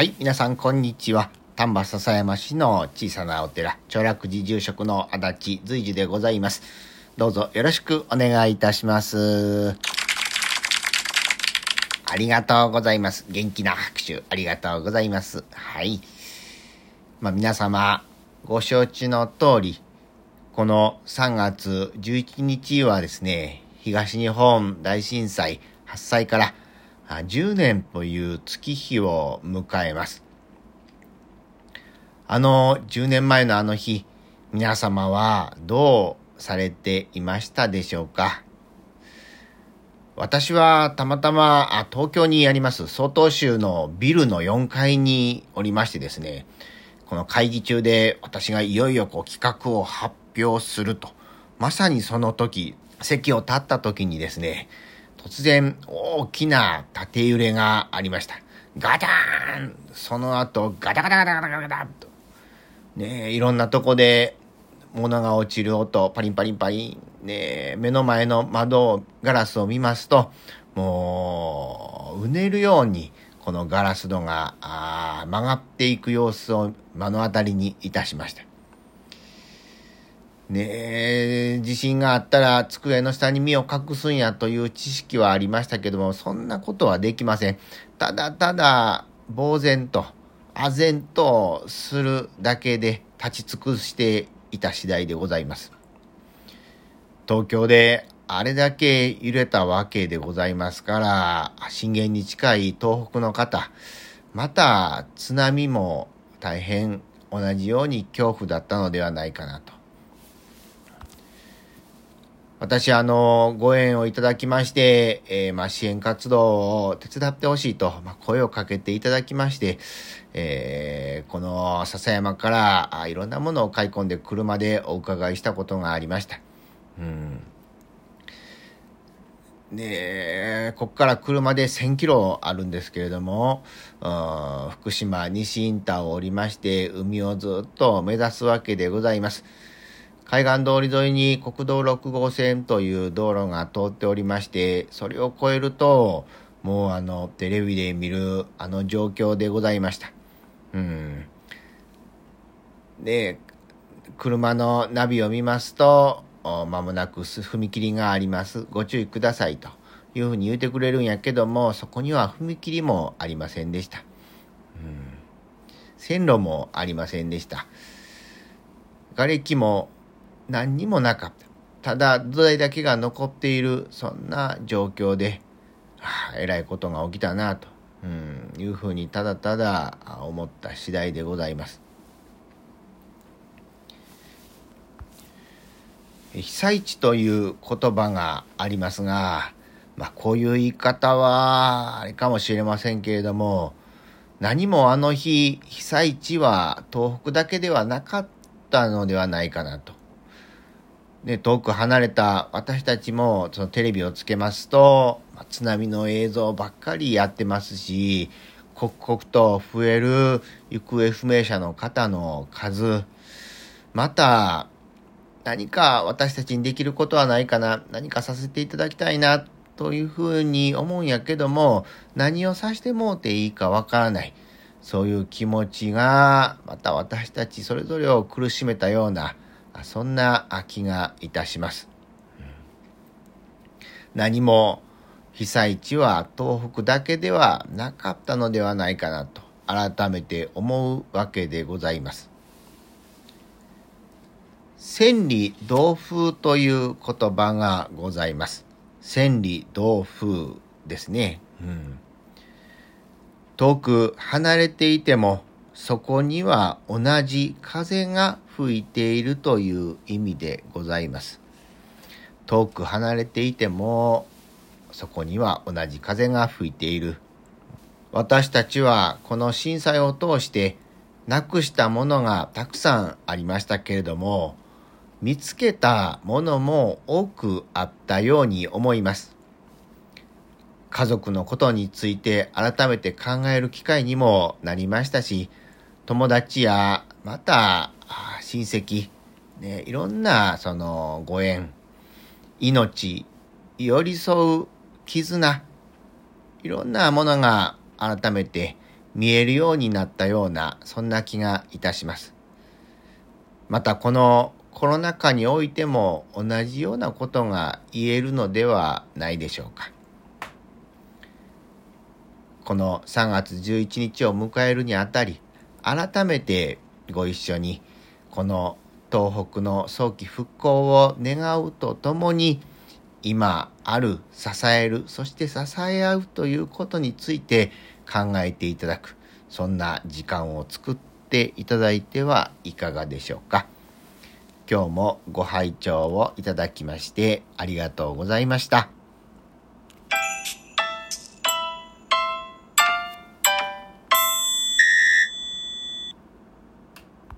はい、皆さん、こんにちは。丹波篠山市の小さなお寺、長楽寺住職の足立随樹でございます。どうぞよろしくお願いいたします。ありがとうございます。元気な拍手、ありがとうございます。はい。まあ、皆様、ご承知の通り、この3月11日はですね、東日本大震災発災から10年という月日を迎えます。あの10年前のあの日、皆様はどうされていましたでしょうか？私はたまたま東京にあります曹洞州のビルの4階におりましてですね、この会議中で私がいよいよこう企画を発表すると、まさにその時、席を立った時にですね、突然大きな縦揺れがありました。ガターンその後ガタガタガタガタガタガタと。ね、いろんなとこで物が落ちる音、パリンパリンパリン。ね、目の前の窓ガラスを見ますと、もう、うねるように、このガラス戸が曲がっていく様子を目の当たりにいたしました。ねえ、地震があったら机の下に身を隠すんやという知識はありましたけども、そんなことはできません。ただただ、呆然と、唖然とするだけで立ち尽くしていた次第でございます。東京であれだけ揺れたわけでございますから、震源に近い東北の方、また津波も大変同じように恐怖だったのではないかなと。私、あの、ご縁をいただきまして、えーまあ、支援活動を手伝ってほしいと、まあ、声をかけていただきまして、えーこの笹山からあいろんなものを買い込んで車でお伺いしたことがありました。うん。で、ここから車で1000キロあるんですけれども、うん福島西インターを降りまして、海をずっと目指すわけでございます。海岸通り沿いに国道6号線という道路が通っておりまして、それを越えると、もうあの、テレビで見るあの状況でございました。うん。で、車のナビを見ますと、お間もなく踏切があります。ご注意くださいというふうに言うてくれるんやけども、そこには踏切もありませんでした。うん。線路もありませんでした。瓦礫も何にもなかった。ただ土台だけが残っている、そんな状況で、はあ、えらいことが起きたなと、うん、いうふうにただただ思った次第でございます。被災地という言葉がありますが、まあ、こういう言い方はあれかもしれませんけれども、何もあの日、被災地は東北だけではなかったのではないかなと。で、遠く離れた私たちもそのテレビをつけますと、ま津波の映像ばっかりやってますし、刻々と増える行方不明者の方の数、また何か私たちにできることはないかな、何かさせていただきたいな、というふうに思うんやけども、何をさしてもうていいかわからない。そういう気持ちが、また私たちそれぞれを苦しめたような、そんな気がいたします。何も被災地は東北だけではなかったのではないかなと改めて思うわけでございます。千里同風という言葉がございます。千里同風ですね。うん、遠く離れていてもそこには同じ風が吹いているという意味でございます。遠く離れていてもそこには同じ風が吹いている。私たちはこの震災を通してなくしたものがたくさんありましたけれども、見つけたものも多くあったように思います。家族のことについて改めて考える機会にもなりましたし、友達やまた親戚、ね、いろんなそのご縁、命、寄り添う絆、いろんなものが改めて見えるようになったような、そんな気がいたします。またこのコロナ禍においても同じようなことが言えるのではないでしょうか。この3月11日を迎えるにあたり、改めてご一緒に、この東北の早期復興を願うとともに、今ある支える、そして支え合うということについて考えていただく、そんな時間を作っていただいてはいかがでしょうか。今日もご拝聴をいただきましてありがとうございました。